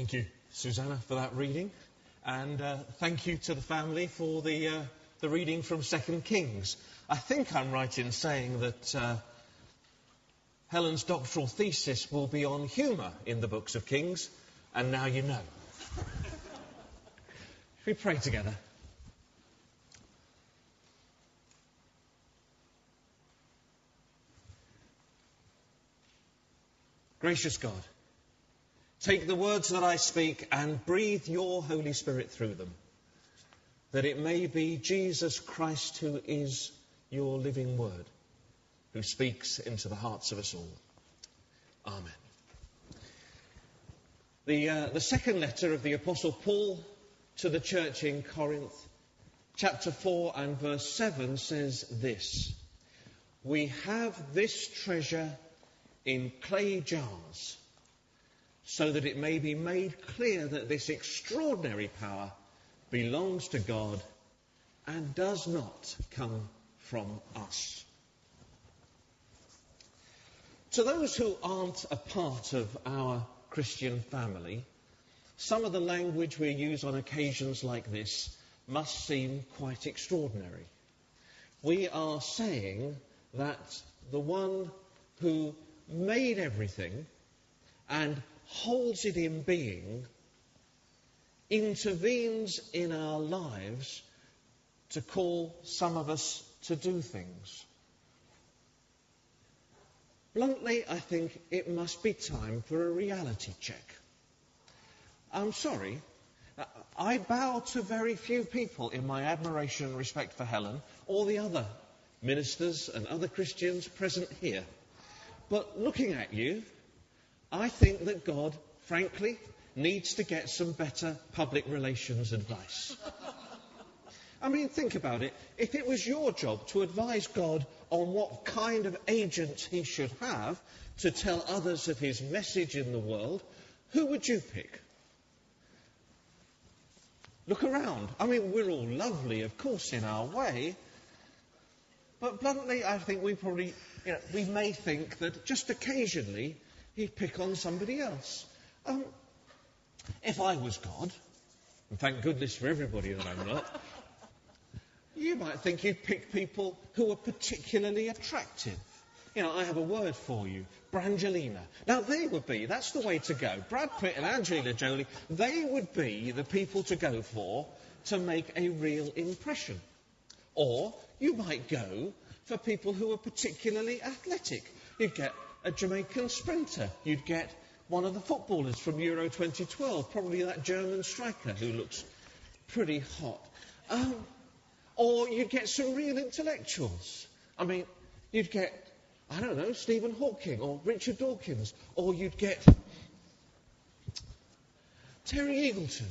Thank you, Susanna, for that reading. And uh, thank you to the family for the, uh, the reading from 2 Kings. I think I'm right in saying that uh, Helen's doctoral thesis will be on humour in the books of Kings, and now you know. we pray together? Gracious God, take the words that I speak and breathe your Holy Spirit through them, that it may be Jesus Christ who is your living word, who speaks into the hearts of us all. Amen. The, uh, the second letter of the Apostle Paul to the church in Corinth, chapter 4 and verse 7 says this We have this treasure in clay jars, so that it may be made clear that this extraordinary power belongs to God and does not come from us. To those who aren't a part of our Christian family, some of the language we use on occasions like this must seem quite extraordinary. We are saying that the one who made everything and holds it in being, intervenes in our lives to call some of us to do things. Bluntly, I think it must be time for a reality check. I'm sorry, I bow to very few people in my admiration and respect for Helen or the other ministers and other Christians present here. But looking at you, I think that God, frankly, needs to get some better public relations advice. I mean, think about it. If it was your job to advise God on what kind of agent he should have to tell others of his message in the world, who would you pick? Look around. I mean, we're all lovely, of course, in our way. But bluntly, I think we probably you know, we may think that just occasionally he'd pick on somebody else. Um, if I was God, and thank goodness for everybody that I'm not, you might think you'd pick people who are particularly attractive. You know, I have a word for you, Brangelina. Now, they would be, that's the way to go. Brad Pitt and Angelina Jolie, they would be the people to go for to make a real impression. Or you might go for people who are particularly athletic. You'd get a Jamaican sprinter. You'd get one of the footballers from Euro 2012, probably that German striker who looks pretty hot. Um, or you'd get some real intellectuals. I mean, you'd get, I don't know, Stephen Hawking or Richard Dawkins, or you'd get Terry Eagleton.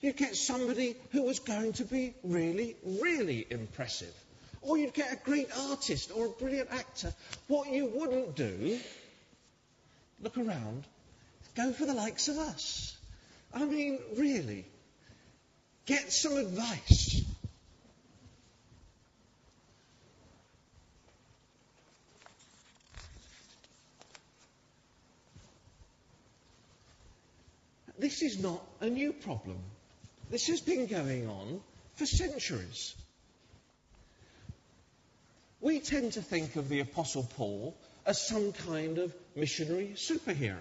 You'd get somebody who was going to be really, really impressive or you'd get a great artist or a brilliant actor. What you wouldn't do, look around, go for the likes of us. I mean, really, get some advice. This is not a new problem. This has been going on for centuries. We tend to think of the Apostle Paul as some kind of missionary superhero.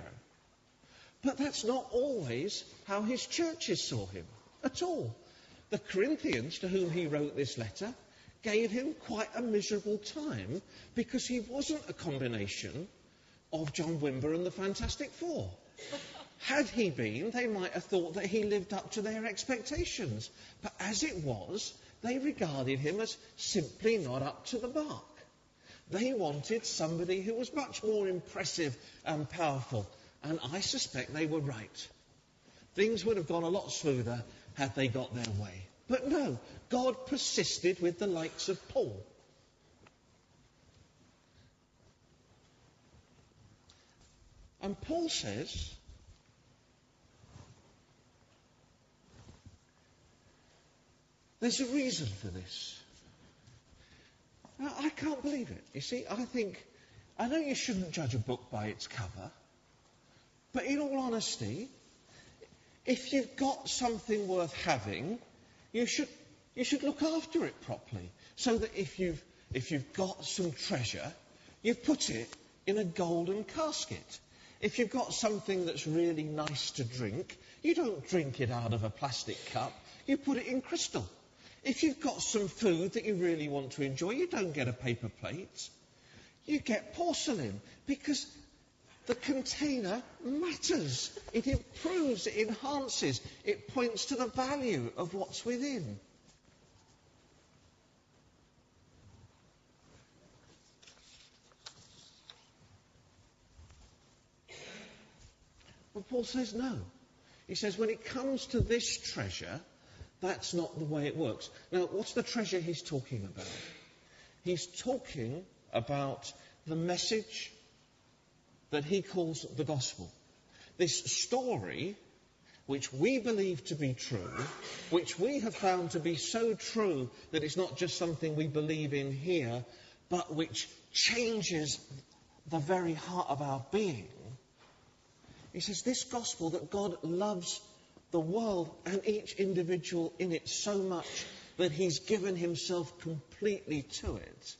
But that's not always how his churches saw him at all. The Corinthians, to whom he wrote this letter, gave him quite a miserable time because he wasn't a combination of John Wimber and the Fantastic Four. Had he been, they might have thought that he lived up to their expectations. But as it was, they regarded him as simply not up to the mark. They wanted somebody who was much more impressive and powerful. And I suspect they were right. Things would have gone a lot smoother had they got their way. But no, God persisted with the likes of Paul. And Paul says, There's a reason for this. I can't believe it. You see, I think, I know you shouldn't judge a book by its cover, but in all honesty, if you've got something worth having, you should, you should look after it properly. So that if you've, if you've got some treasure, you put it in a golden casket. If you've got something that's really nice to drink, you don't drink it out of a plastic cup, you put it in crystal. If you've got some food that you really want to enjoy, you don't get a paper plate. You get porcelain because the container matters. It improves, it enhances, it points to the value of what's within. But Paul says no. He says when it comes to this treasure, that's not the way it works. Now, what's the treasure he's talking about? He's talking about the message that he calls the gospel. This story, which we believe to be true, which we have found to be so true that it's not just something we believe in here, but which changes the very heart of our being. He says, This gospel that God loves the world and each individual in it so much that he's given himself completely to it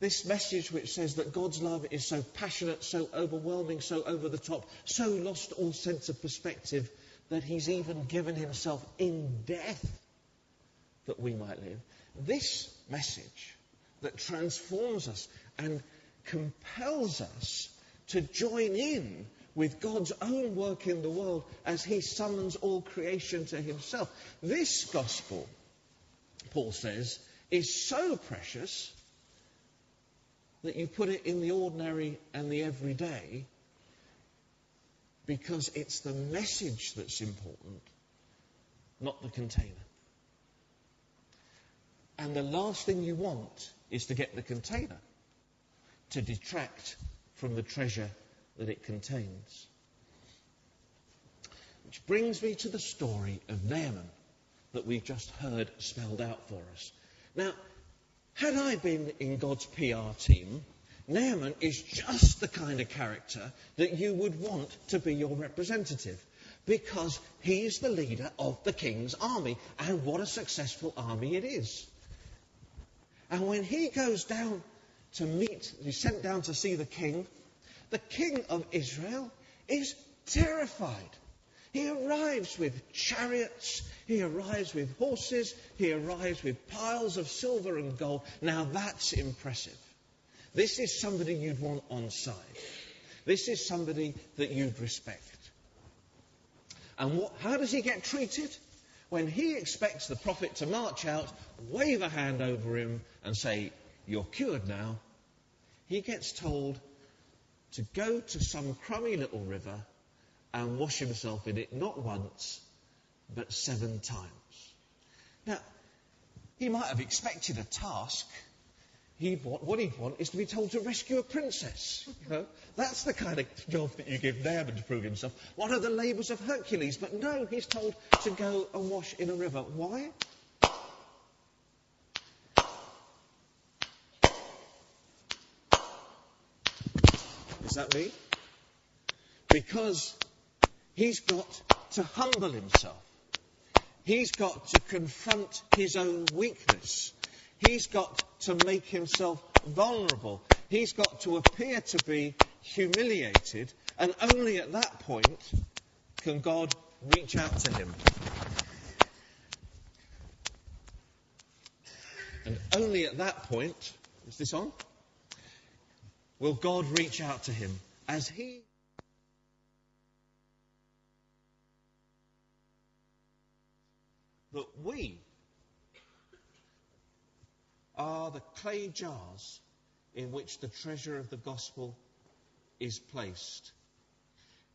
this message which says that God's love is so passionate, so overwhelming, so over the top, so lost all sense of perspective that he's even given himself in death that we might live. This message that transforms us and compels us to join in with God's own work in the world as he summons all creation to himself. This gospel, Paul says, is so precious that you put it in the ordinary and the everyday because it's the message that's important, not the container. And the last thing you want is to get the container to detract from the treasure that it contains. Which brings me to the story of Naaman that we've just heard spelled out for us. Now, had I been in God's PR team, Naaman is just the kind of character that you would want to be your representative because he's the leader of the king's army. And what a successful army it is. And when he goes down to meet, he's sent down to see the king, the king of Israel is terrified. He arrives with chariots, he arrives with horses, he arrives with piles of silver and gold. Now that's impressive. This is somebody you'd want on side. This is somebody that you'd respect. And what, how does he get treated? When he expects the prophet to march out, wave a hand over him, and say, You're cured now, he gets told to go to some crummy little river and wash himself in it not once, but seven times. Now, he might have expected a task. He'd want, what he'd want is to be told to rescue a princess. You know? That's the kind of job that you give Naaman to prove himself. One of the labours of Hercules. But no, he's told to go and wash in a river. Why? Is that me? Because He's got to humble himself. He's got to confront his own weakness. He's got to make himself vulnerable. He's got to appear to be humiliated, and only at that point can God reach out to him. And only at that point, is this on? Will God reach out to him as he that we are the clay jars in which the treasure of the gospel is placed.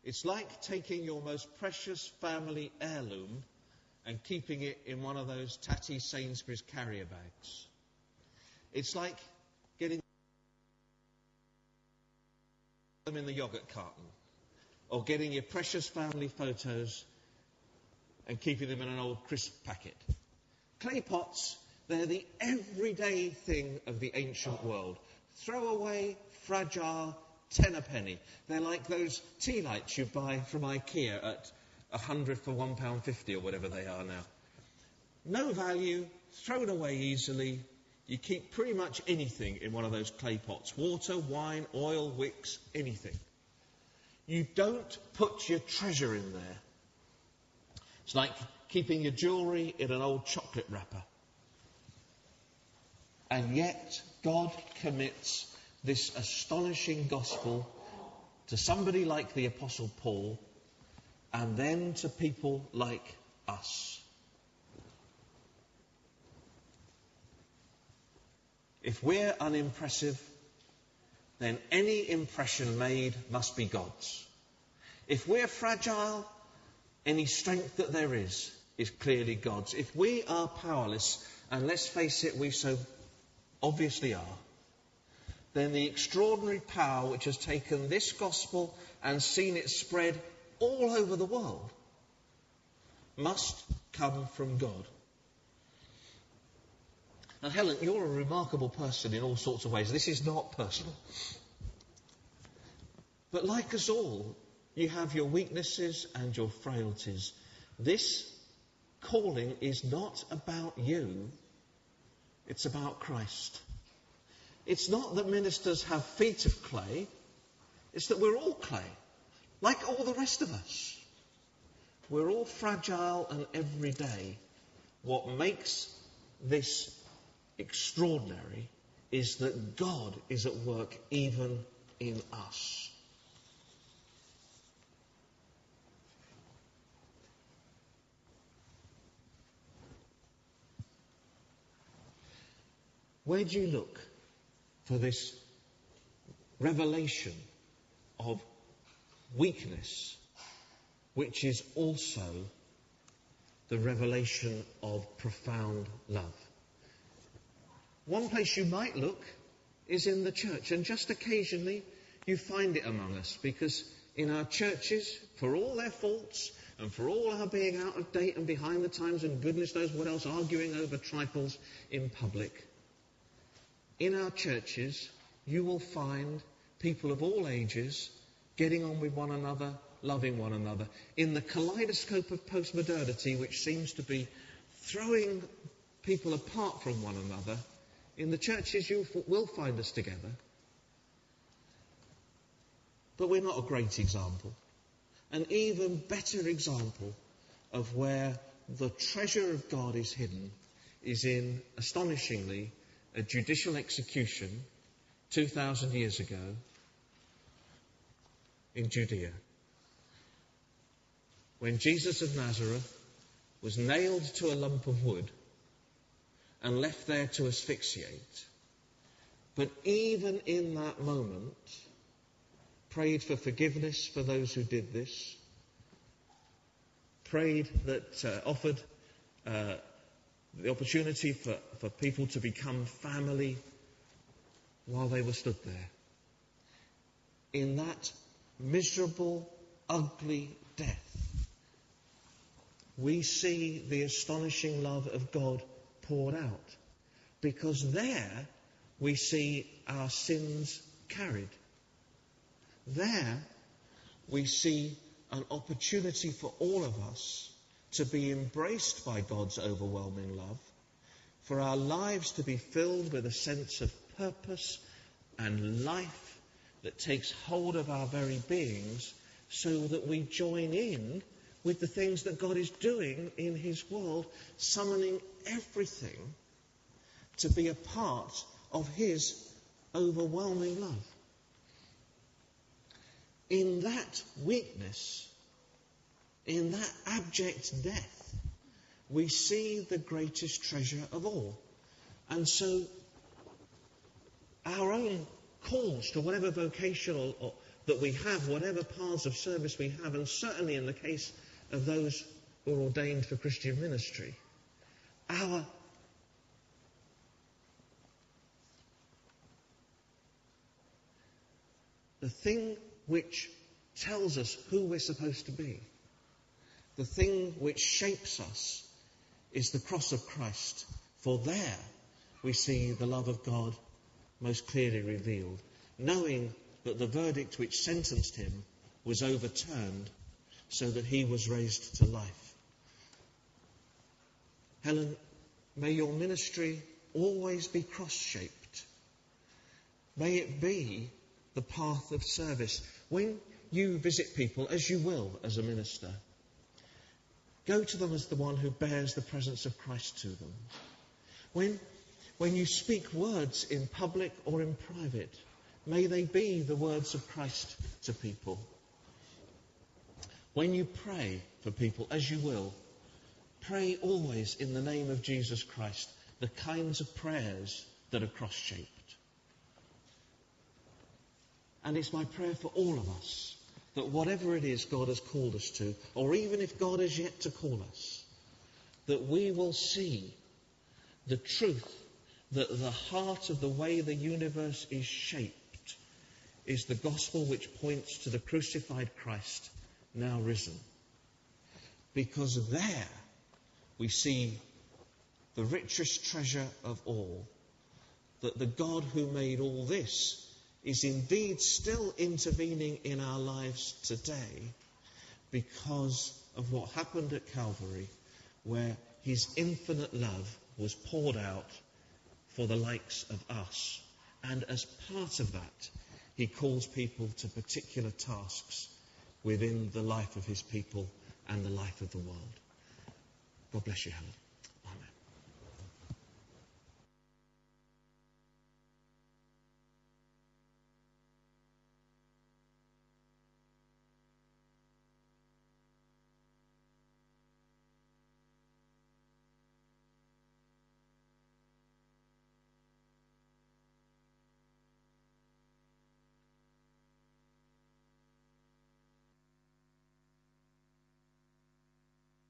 It's like taking your most precious family heirloom and keeping it in one of those tatty Sainsbury's carrier bags. It's like getting them in the yogurt carton or getting your precious family photos and keeping them in an old crisp packet. Clay pots, they're the everyday thing of the ancient world. Throwaway, fragile, ten a penny. They're like those tea lights you buy from IKEA at a hundred for one pound fifty or whatever they are now. No value, thrown away easily. You keep pretty much anything in one of those clay pots water, wine, oil, wicks, anything. You don't put your treasure in there. It's like keeping your jewellery in an old chocolate wrapper. And yet, God commits this astonishing gospel to somebody like the Apostle Paul and then to people like us. If we're unimpressive, then any impression made must be God's. If we're fragile, any strength that there is is clearly God's. If we are powerless, and let's face it, we so obviously are, then the extraordinary power which has taken this gospel and seen it spread all over the world must come from God. Now, Helen, you're a remarkable person in all sorts of ways. This is not personal. But like us all, you have your weaknesses and your frailties. This calling is not about you, it's about Christ. It's not that ministers have feet of clay, it's that we're all clay, like all the rest of us. We're all fragile and everyday. What makes this extraordinary is that God is at work even in us. Where do you look for this revelation of weakness, which is also the revelation of profound love? One place you might look is in the church, and just occasionally you find it among us because in our churches, for all their faults and for all our being out of date and behind the times and goodness knows what else, arguing over trifles in public, in our churches you will find people of all ages getting on with one another, loving one another. In the kaleidoscope of postmodernity, which seems to be throwing people apart from one another, in the churches, you will find us together. But we're not a great example. An even better example of where the treasure of God is hidden is in, astonishingly, a judicial execution 2,000 years ago in Judea. When Jesus of Nazareth was nailed to a lump of wood and left there to asphyxiate. But even in that moment, prayed for forgiveness for those who did this, prayed that, uh, offered uh, the opportunity for, for people to become family while they were stood there. In that miserable, ugly death, we see the astonishing love of God poured out. Because there we see our sins carried. There we see an opportunity for all of us to be embraced by God's overwhelming love, for our lives to be filled with a sense of purpose and life that takes hold of our very beings so that we join in with the things that God is doing in His world, summoning everything to be a part of His overwhelming love. In that weakness, in that abject death, we see the greatest treasure of all. And so, our own calls to whatever vocational or, that we have, whatever paths of service we have, and certainly in the case of those who are ordained for Christian ministry, our the thing which tells us who we're supposed to be, the thing which shapes us, is the cross of Christ. For there we see the love of God most clearly revealed, knowing that the verdict which sentenced him was overturned so that he was raised to life. Helen, may your ministry always be cross shaped. May it be the path of service. When you visit people, as you will as a minister, go to them as the one who bears the presence of Christ to them. When, when you speak words in public or in private, may they be the words of Christ to people. When you pray for people, as you will, pray always in the name of Jesus Christ, the kinds of prayers that are cross shaped. And it's my prayer for all of us that whatever it is God has called us to, or even if God has yet to call us, that we will see the truth that the heart of the way the universe is shaped is the gospel which points to the crucified Christ now risen. Because there we see the richest treasure of all, that the God who made all this is indeed still intervening in our lives today because of what happened at Calvary, where his infinite love was poured out for the likes of us. And as part of that, he calls people to particular tasks within the life of his people and the life of the world. God bless you, Helen.